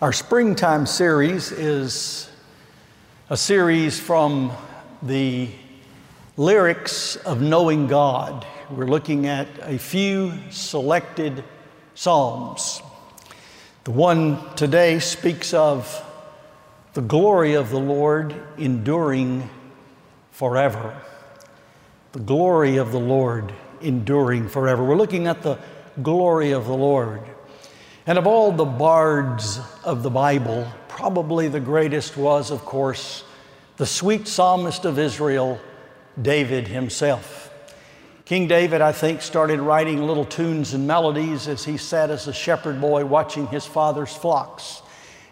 Our springtime series is a series from the lyrics of Knowing God. We're looking at a few selected psalms. The one today speaks of the glory of the Lord enduring forever. The glory of the Lord enduring forever. We're looking at the glory of the Lord. And of all the bards of the Bible, probably the greatest was, of course, the sweet psalmist of Israel, David himself. King David, I think, started writing little tunes and melodies as he sat as a shepherd boy watching his father's flocks,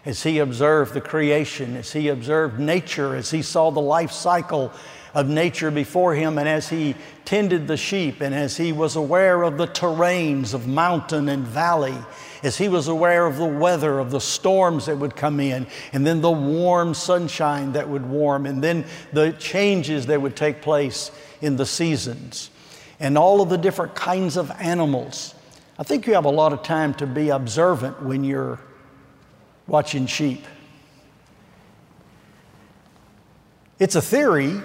as he observed the creation, as he observed nature, as he saw the life cycle of nature before him, and as he tended the sheep, and as he was aware of the terrains of mountain and valley, as he was aware of the weather, of the storms that would come in, and then the warm sunshine that would warm, and then the changes that would take place in the seasons, and all of the different kinds of animals. I think you have a lot of time to be observant when you're watching sheep. It's a theory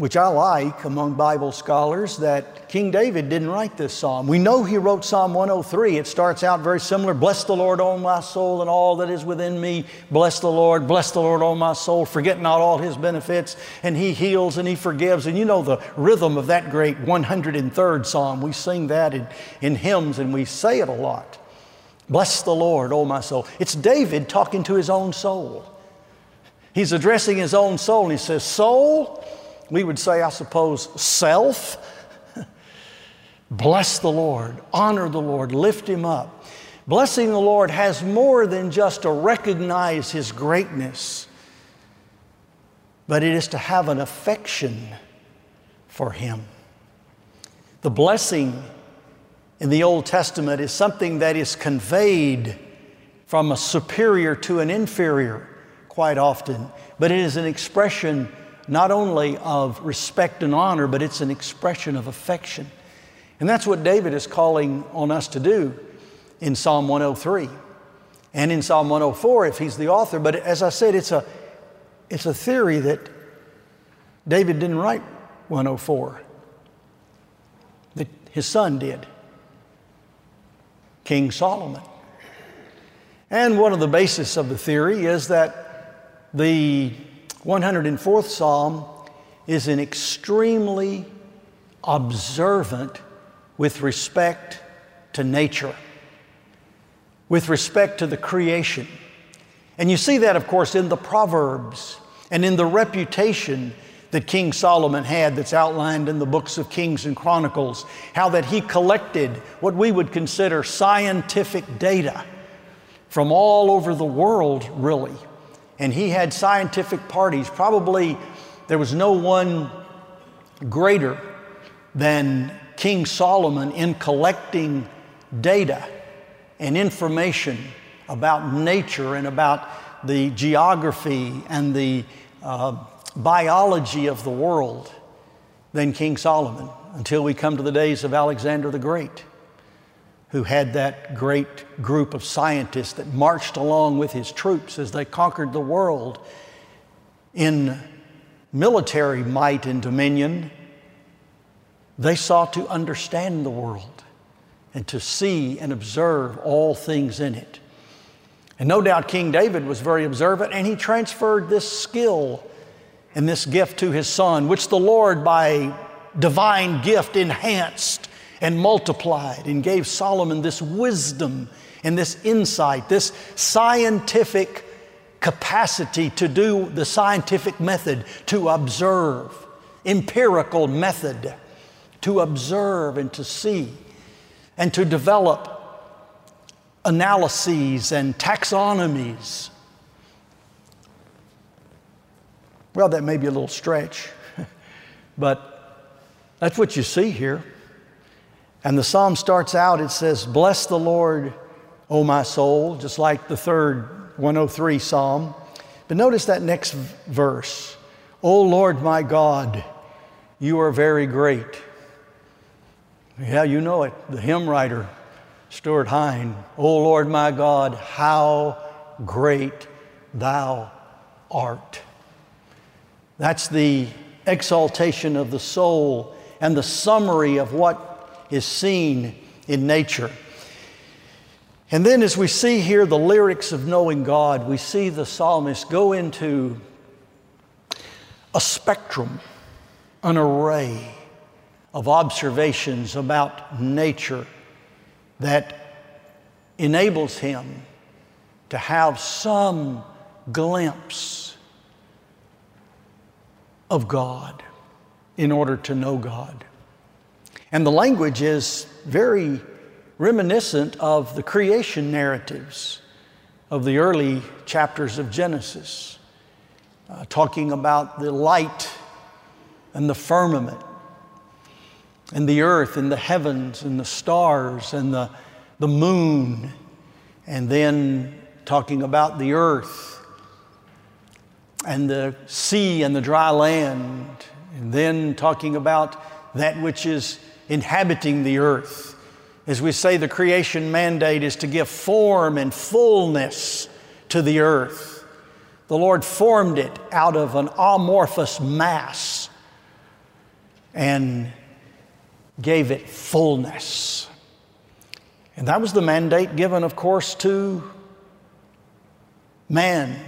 which I like among Bible scholars, that King David didn't write this psalm. We know he wrote Psalm 103. It starts out very similar Bless the Lord, O my soul, and all that is within me. Bless the Lord, bless the Lord, O my soul, forget not all his benefits. And he heals and he forgives. And you know the rhythm of that great 103rd psalm. We sing that in, in hymns and we say it a lot. Bless the Lord, O my soul. It's David talking to his own soul. He's addressing his own soul and he says, Soul, we would say, I suppose, self. Bless the Lord, honor the Lord, lift Him up. Blessing the Lord has more than just to recognize His greatness, but it is to have an affection for Him. The blessing in the Old Testament is something that is conveyed from a superior to an inferior quite often, but it is an expression not only of respect and honor, but it's an expression of affection. And that's what David is calling on us to do in Psalm 103 and in Psalm 104 if he's the author. But as I said, it's a, it's a theory that David didn't write 104, that his son did, King Solomon. And one of the basis of the theory is that the 104th Psalm is an extremely observant with respect to nature, with respect to the creation. And you see that, of course, in the Proverbs and in the reputation that King Solomon had that's outlined in the books of Kings and Chronicles, how that he collected what we would consider scientific data from all over the world, really, and he had scientific parties. Probably there was no one greater than King Solomon in collecting data and information about nature and about the geography and the uh, biology of the world than King Solomon until we come to the days of Alexander the Great who had that great group of scientists that marched along with his troops as they conquered the world in military might and dominion. They sought to understand the world and to see and observe all things in it. And no doubt King David was very observant, and he transferred this skill and this gift to his son, which the Lord, by divine gift, enhanced and multiplied and gave Solomon this wisdom and this insight, this scientific capacity to do the scientific method, to observe, empirical method, to observe and to see, and to develop analyses and taxonomies. Well, that may be a little stretch, but that's what you see here. And the psalm starts out, it says, Bless the Lord, O my soul, just like the third 103 psalm. But notice that next verse O Lord my God, you are very great. Yeah, you know it. The hymn writer, Stuart Hine, O Lord my God, how great thou art. That's the exaltation of the soul and the summary of what is seen in nature. And then, as we see here the lyrics of knowing God, we see the psalmist go into a spectrum, an array of observations about nature that enables him to have some glimpse of God in order to know God. And the language is very reminiscent of the creation narratives of the early chapters of Genesis, uh, talking about the light and the firmament and the earth and the heavens and the stars and the, the moon, and then talking about the earth and the sea and the dry land, and then talking about that which is inhabiting the earth. As we say, the creation mandate is to give form and fullness to the earth. The Lord formed it out of an amorphous mass and gave it fullness. And that was the mandate given, of course, to man,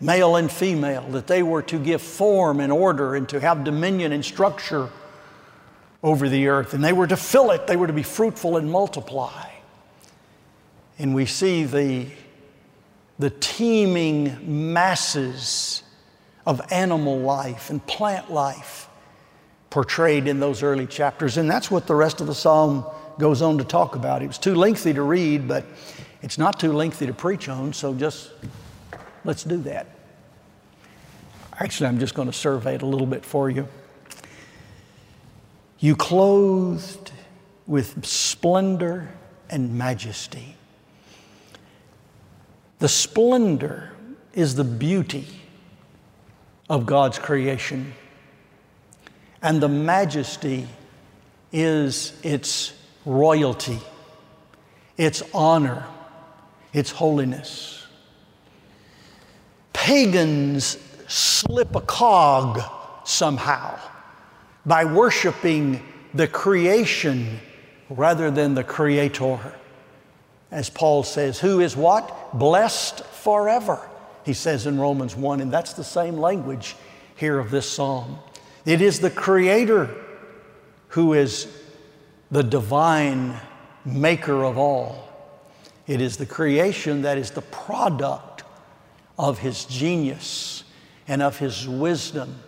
male and female, that they were to give form and order and to have dominion and structure over the earth. And they were to fill it, they were to be fruitful and multiply. And we see the, the teeming masses of animal life and plant life portrayed in those early chapters. And that's what the rest of the psalm goes on to talk about. It was too lengthy to read, but it's not too lengthy to preach on, so just let's do that. Actually, I'm just going to survey it a little bit for you. You clothed with splendor and majesty. The splendor is the beauty of God's creation and the majesty is its royalty, its honor, its holiness. Pagans slip a cog somehow by worshiping the creation rather than the creator. As Paul says, who is what? Blessed forever, he says in Romans 1, and that's the same language here of this psalm. It is the Creator who is the divine maker of all. It is the creation that is the product of His genius and of His wisdom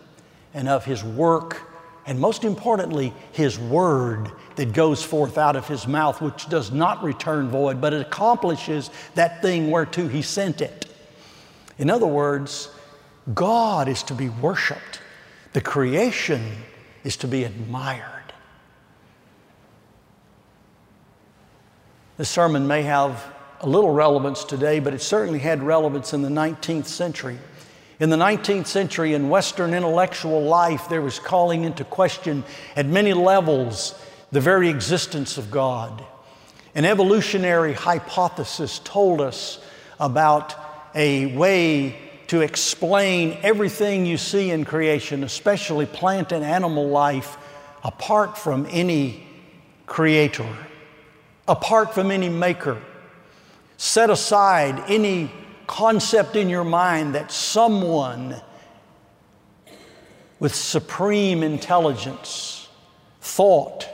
and of His work, and most importantly, His word that goes forth out of His mouth, which does not return void, but it accomplishes that thing whereto He sent it. In other words, God is to be worshiped. The creation is to be admired. This sermon may have a little relevance today, but it certainly had relevance in the 19th century. In the 19th century, in Western intellectual life, there was calling into question at many levels the very existence of God. An evolutionary hypothesis told us about a way to explain everything you see in creation, especially plant and animal life, apart from any creator, apart from any maker. Set aside any concept in your mind that someone with supreme intelligence thought,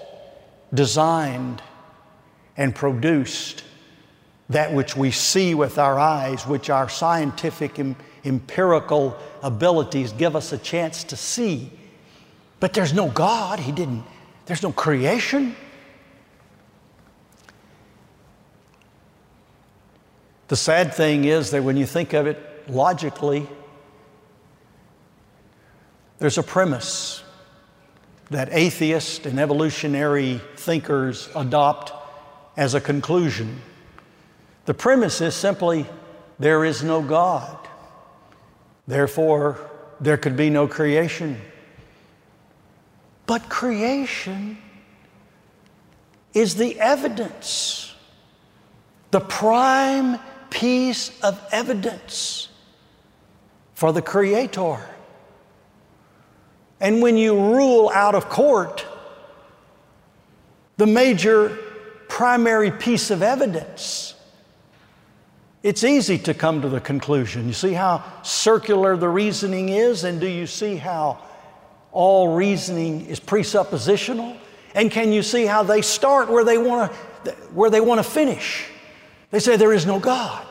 designed, and produced that which we see with our eyes, which our scientific empirical abilities give us a chance to see. But there's no God. He didn't, there's no creation. The sad thing is that when you think of it logically, there's a premise that atheist and evolutionary thinkers adopt as a conclusion. The premise is simply there is no God. Therefore, there could be no creation. But creation is the evidence, the prime piece of evidence for the Creator. And when you rule out of court the major primary piece of evidence, it's easy to come to the conclusion. You see how circular the reasoning is, and do you see how all reasoning is presuppositional? And can you see how they start where they want to where they want to finish? They say there is no God,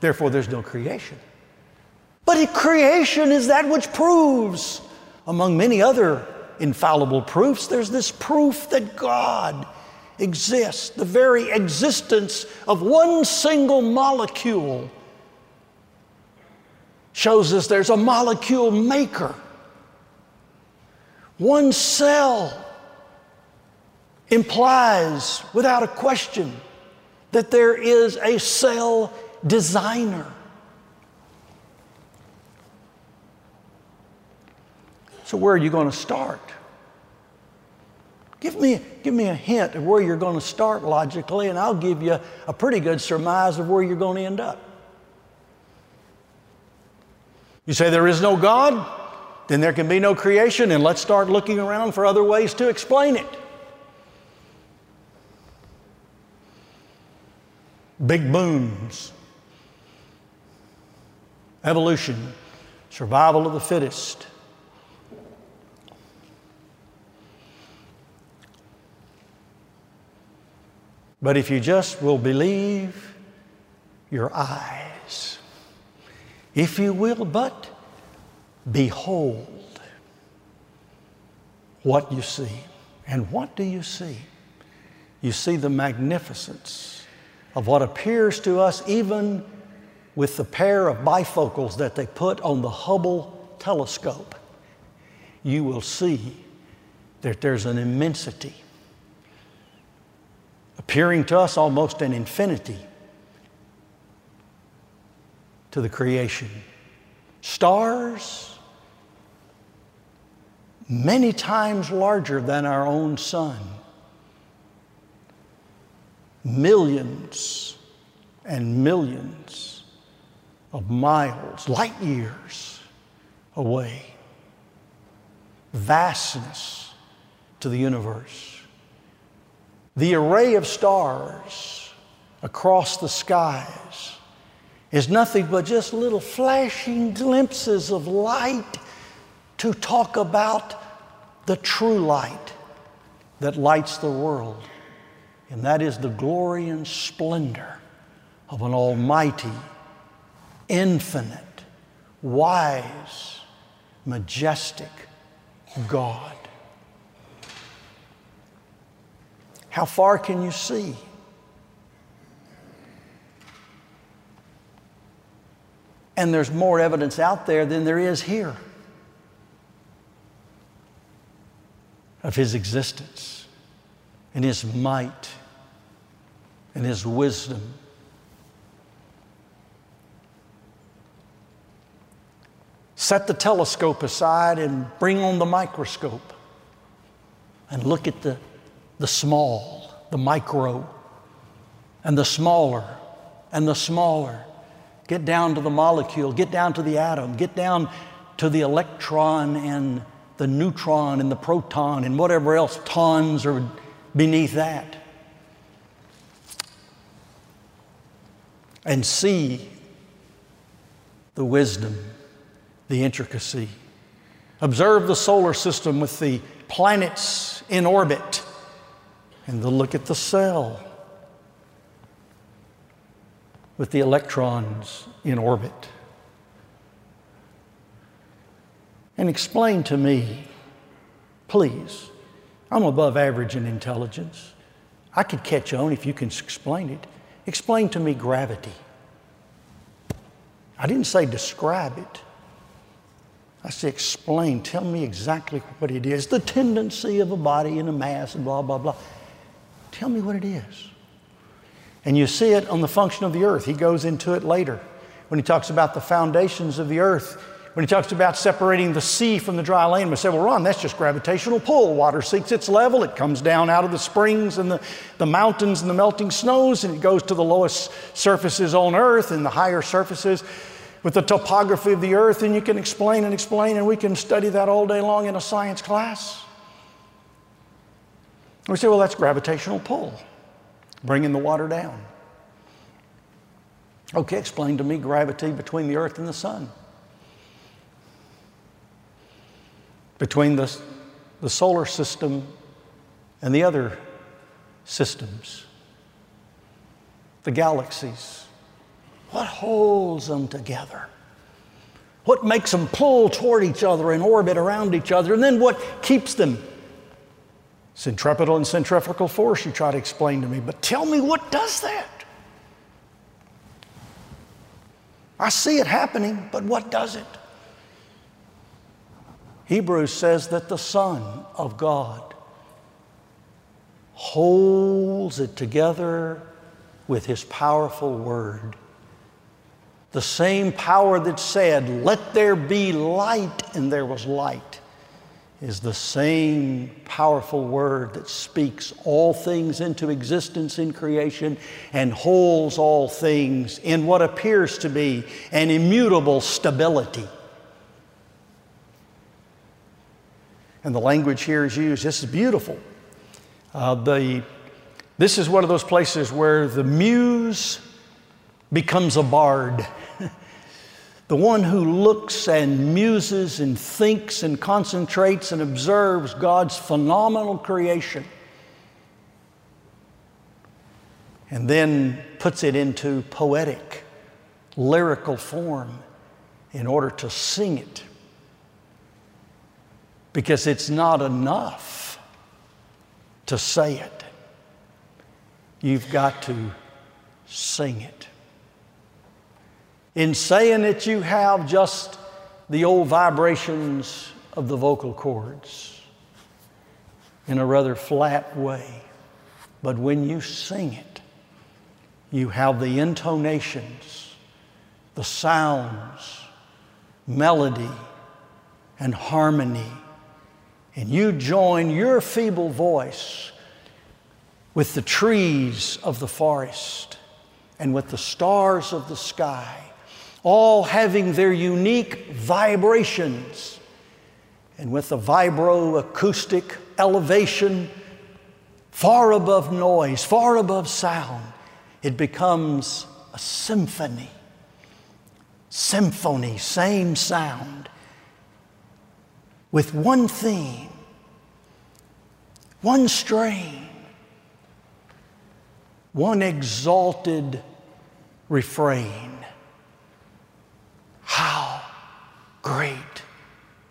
therefore there's no creation. But creation is that which proves, among many other infallible proofs, there's this proof that God exists. The very existence of one single molecule shows us there's a molecule maker. One cell implies, without a question, that there is a cell designer. So, where are you going to start? Give me, give me a hint of where you're going to start logically, and I'll give you a pretty good surmise of where you're going to end up. You say there is no God, then there can be no creation, and let's start looking around for other ways to explain it. Big booms, evolution, survival of the fittest. But if you just will believe your eyes, if you will but behold what you see. And what do you see? You see the magnificence of what appears to us, even with the pair of bifocals that they put on the Hubble telescope, you will see that there's an immensity, appearing to us almost an infinity to the creation. Stars, many times larger than our own sun millions and millions of miles, light years away. Vastness to the universe. The array of stars across the skies is nothing but just little flashing glimpses of light to talk about the true light that lights the world and that is the glory and splendor of an almighty, infinite, wise, majestic God. How far can you see? And there's more evidence out there than there is here of His existence and His might and His wisdom. Set the telescope aside and bring on the microscope and look at the, the small, the micro, and the smaller, and the smaller. Get down to the molecule, get down to the atom, get down to the electron and the neutron and the proton and whatever else tons are beneath that. And see the wisdom, the intricacy. Observe the solar system with the planets in orbit and then look at the cell with the electrons in orbit. And explain to me, please, I'm above average in intelligence. I could catch on if you can explain it. Explain to me gravity. I didn't say describe it. I said explain. Tell me exactly what it is. The tendency of a body and a mass and blah, blah, blah. Tell me what it is. And you see it on the function of the earth. He goes into it later when he talks about the foundations of the earth. When he talks about separating the sea from the dry land, we say, well, Ron, that's just gravitational pull. Water seeks its level, it comes down out of the springs and the, the mountains and the melting snows, and it goes to the lowest surfaces on earth and the higher surfaces with the topography of the earth, and you can explain and explain, and we can study that all day long in a science class. We say, well, that's gravitational pull, bringing the water down. Okay, explain to me gravity between the earth and the sun. Between the, the solar system and the other systems, the galaxies. What holds them together? What makes them pull toward each other and orbit around each other? And then what keeps them? Centripetal and centrifugal force, you try to explain to me, but tell me what does that? I see it happening, but what does it? Hebrews says that the Son of God holds it together with His powerful Word. The same power that said, Let there be light, and there was light, is the same powerful Word that speaks all things into existence in creation and holds all things in what appears to be an immutable stability. And the language here is used. This is beautiful. Uh, the, this is one of those places where the muse becomes a bard. the one who looks and muses and thinks and concentrates and observes God's phenomenal creation and then puts it into poetic, lyrical form in order to sing it because it's not enough to say it. You've got to sing it. In saying it, you have just the old vibrations of the vocal cords in a rather flat way. But when you sing it, you have the intonations, the sounds, melody, and harmony and you join your feeble voice with the trees of the forest and with the stars of the sky, all having their unique vibrations, and with the vibroacoustic elevation far above noise, far above sound, it becomes a symphony. Symphony, same sound with one theme, one strain, one exalted refrain. How great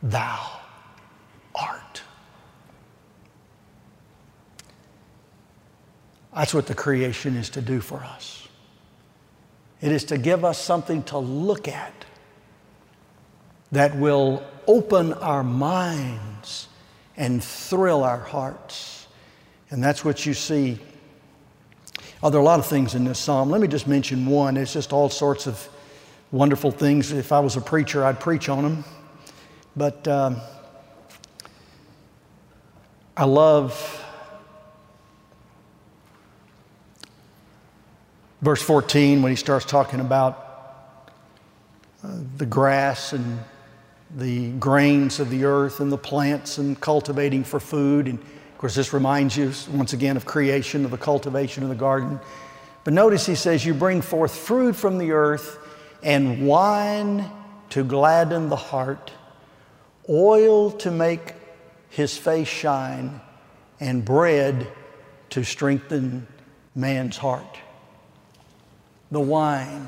thou art. That's what the creation is to do for us. It is to give us something to look at that will open our minds and thrill our hearts. And that's what you see. Oh, there are a lot of things in this psalm. Let me just mention one. It's just all sorts of wonderful things. If I was a preacher, I'd preach on them. But um, I love verse 14 when he starts talking about uh, the grass and the grains of the earth and the plants and cultivating for food. And of course, this reminds you once again of creation, of the cultivation of the garden. But notice he says, You bring forth fruit from the earth and wine to gladden the heart, oil to make his face shine, and bread to strengthen man's heart. The wine,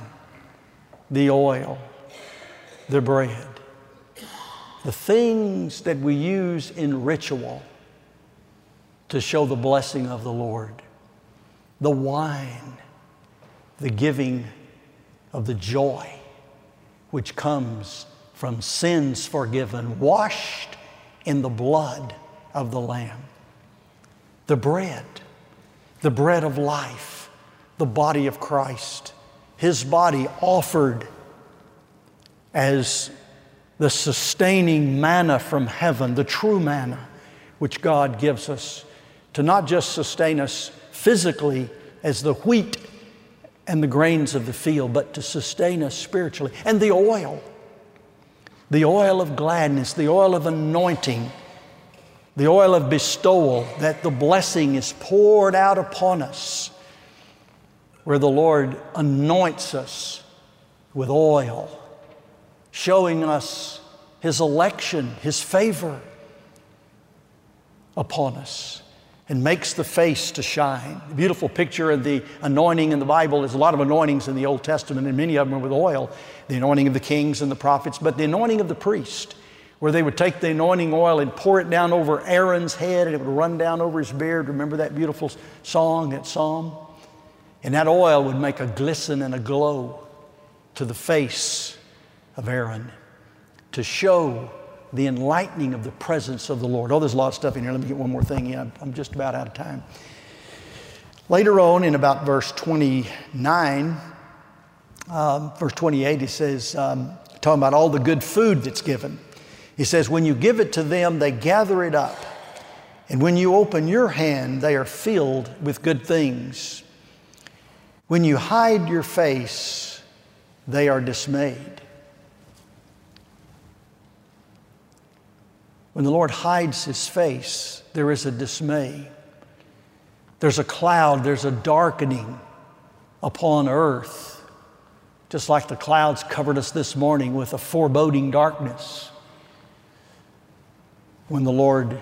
the oil, the bread the things that we use in ritual to show the blessing of the Lord, the wine, the giving of the joy which comes from sins forgiven, washed in the blood of the Lamb, the bread, the bread of life, the body of Christ, His body offered as the sustaining manna from heaven, the true manna, which God gives us to not just sustain us physically as the wheat and the grains of the field, but to sustain us spiritually. And the oil, the oil of gladness, the oil of anointing, the oil of bestowal, that the blessing is poured out upon us, where the Lord anoints us with oil showing us His election, His favor upon us, and makes the face to shine. Beautiful picture of the anointing in the Bible is a lot of anointings in the Old Testament, and many of them are with oil the anointing of the kings and the prophets, but the anointing of the priest. Where they would take the anointing oil and pour it down over Aaron's head and it would run down over his beard. Remember that beautiful song, that psalm? And that oil would make a glisten and a glow to the face of Aaron to show the enlightening of the presence of the Lord. Oh, there's a lot of stuff in here. Let me get one more thing in. I'm just about out of time. Later on, in about verse 29, um, verse 28, he says, um, talking about all the good food that's given. He says, When you give it to them, they gather it up. And when you open your hand, they are filled with good things. When you hide your face, they are dismayed. When the Lord hides his face, there is a dismay. There's a cloud, there's a darkening upon earth, just like the clouds covered us this morning with a foreboding darkness. When the Lord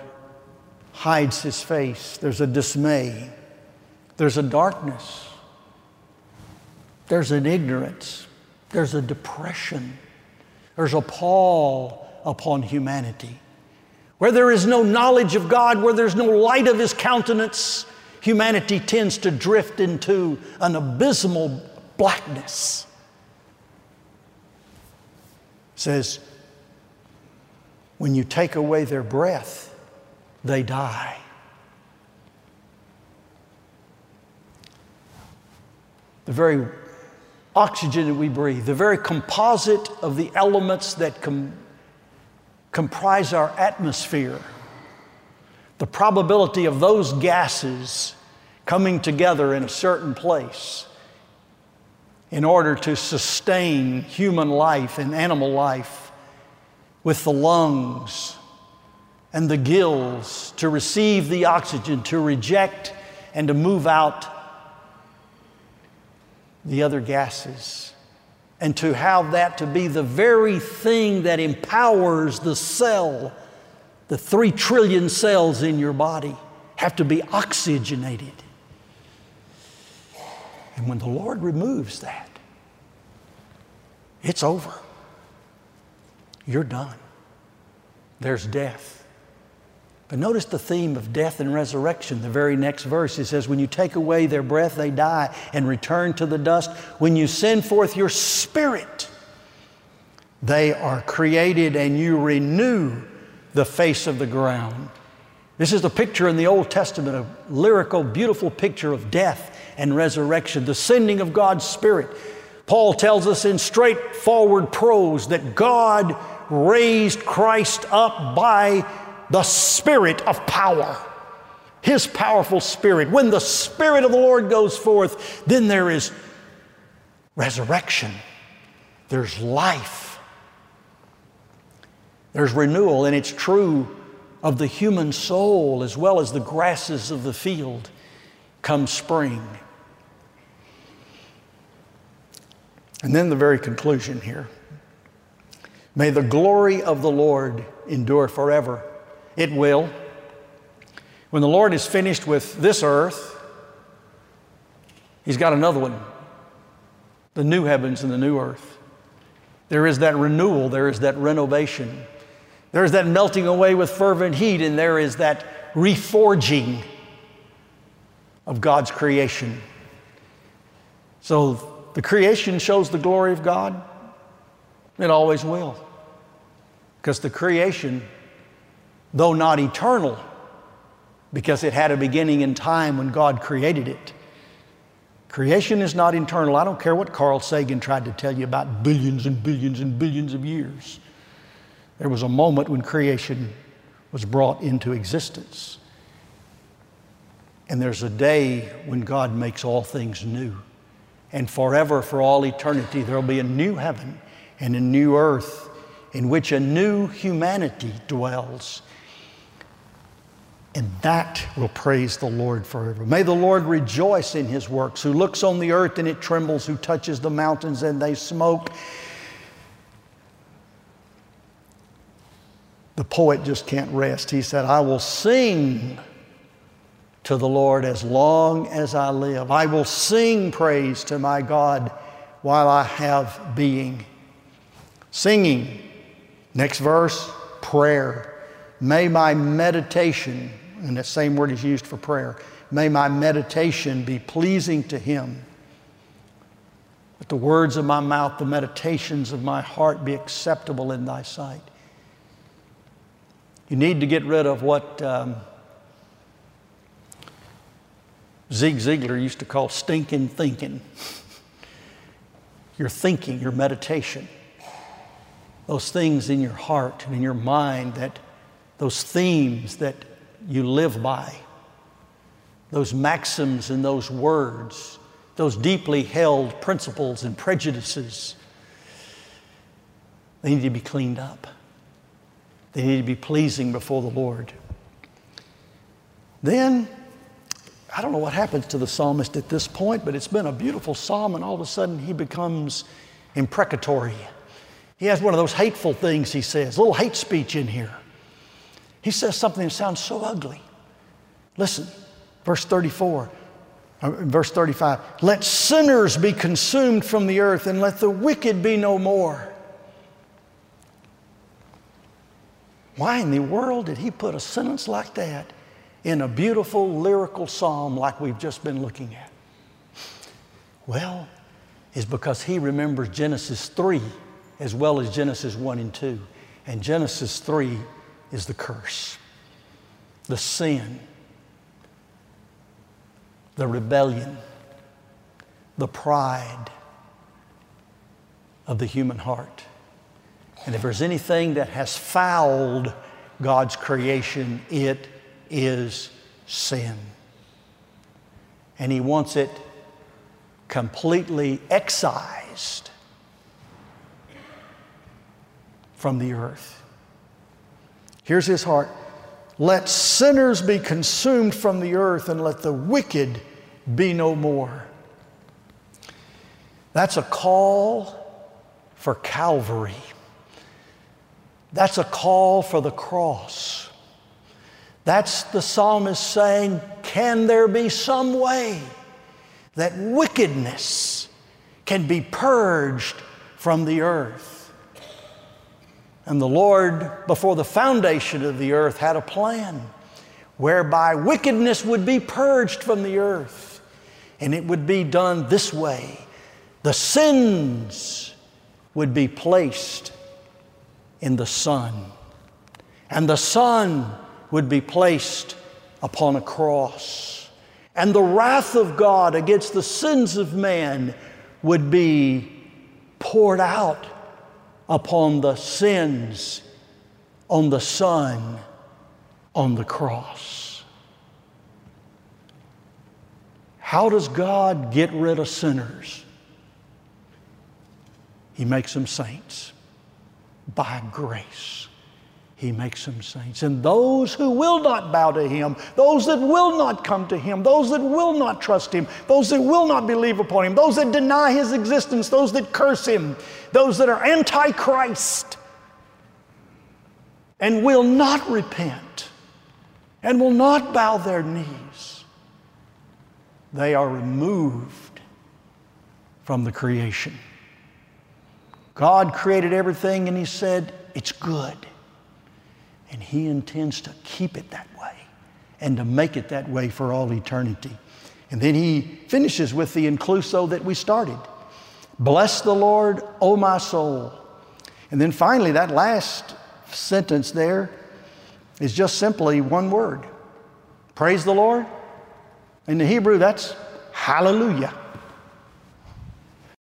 hides his face, there's a dismay, there's a darkness, there's an ignorance, there's a depression, there's a pall upon humanity. Where there is no knowledge of God, where there's no light of His countenance, humanity tends to drift into an abysmal blackness. It says, when you take away their breath, they die. The very oxygen that we breathe, the very composite of the elements that com- comprise our atmosphere, the probability of those gases coming together in a certain place in order to sustain human life and animal life with the lungs and the gills to receive the oxygen, to reject and to move out the other gases and to have that to be the very thing that empowers the cell, the three trillion cells in your body have to be oxygenated. And when the Lord removes that, it's over. You're done. There's death. But notice the theme of death and resurrection. The very next verse, it says, When you take away their breath, they die and return to the dust. When you send forth your spirit, they are created and you renew the face of the ground. This is the picture in the Old Testament, a lyrical, beautiful picture of death and resurrection, the sending of God's Spirit. Paul tells us in straightforward prose that God raised Christ up by the Spirit of power. His powerful Spirit. When the Spirit of the Lord goes forth, then there is resurrection, there's life, there's renewal, and it's true of the human soul as well as the grasses of the field come spring. And then the very conclusion here. May the glory of the Lord endure forever. It will. When the Lord is finished with this earth, He's got another one the new heavens and the new earth. There is that renewal, there is that renovation, there is that melting away with fervent heat, and there is that reforging of God's creation. So the creation shows the glory of God. It always will. Because the creation though not eternal, because it had a beginning in time when God created it. Creation is not eternal. I don't care what Carl Sagan tried to tell you about billions and billions and billions of years. There was a moment when creation was brought into existence. And there's a day when God makes all things new. And forever, for all eternity, there will be a new heaven and a new earth in which a new humanity dwells. And that will praise the Lord forever. May the Lord rejoice in his works, who looks on the earth and it trembles, who touches the mountains and they smoke. The poet just can't rest. He said, I will sing to the Lord as long as I live. I will sing praise to my God while I have being. Singing. Next verse, prayer. May my meditation, and that same word is used for prayer, may my meditation be pleasing to Him. Let the words of my mouth, the meditations of my heart be acceptable in Thy sight. You need to get rid of what um, Zig Ziglar used to call stinking thinking. your thinking, your meditation, those things in your heart and in your mind that those themes that you live by, those maxims and those words, those deeply held principles and prejudices, they need to be cleaned up. They need to be pleasing before the Lord. Then, I don't know what happens to the psalmist at this point, but it's been a beautiful psalm, and all of a sudden he becomes imprecatory. He has one of those hateful things he says, a little hate speech in here. He says something that sounds so ugly. Listen, verse 34, uh, verse 35 Let sinners be consumed from the earth, and let the wicked be no more. Why in the world did he put a sentence like that in a beautiful lyrical psalm like we've just been looking at? Well, is because he remembers Genesis 3 as well as Genesis 1 and 2. And Genesis 3 is the curse, the sin, the rebellion, the pride of the human heart. And if there's anything that has fouled God's creation, it is sin. And He wants it completely excised from the earth. Here's His heart let sinners be consumed from the earth, and let the wicked be no more. That's a call for Calvary. That's a call for the cross. That's the psalmist saying, Can there be some way that wickedness can be purged from the earth? And the Lord, before the foundation of the earth, had a plan whereby wickedness would be purged from the earth. And it would be done this way the sins would be placed in the Son. And the Son would be placed upon a cross. And the wrath of God against the sins of man would be poured out upon the sins on the Son on the cross. How does God get rid of sinners? He makes them saints by grace. He makes them saints. And those who will not bow to Him, those that will not come to Him, those that will not trust Him, those that will not believe upon Him, those that deny His existence, those that curse Him, those that are anti Christ, and will not repent, and will not bow their knees, they are removed from the creation. God created everything and He said, It's good. And He intends to keep it that way and to make it that way for all eternity. And then He finishes with the inclusio that we started Bless the Lord, O my soul. And then finally, that last sentence there is just simply one word Praise the Lord. In the Hebrew, that's hallelujah.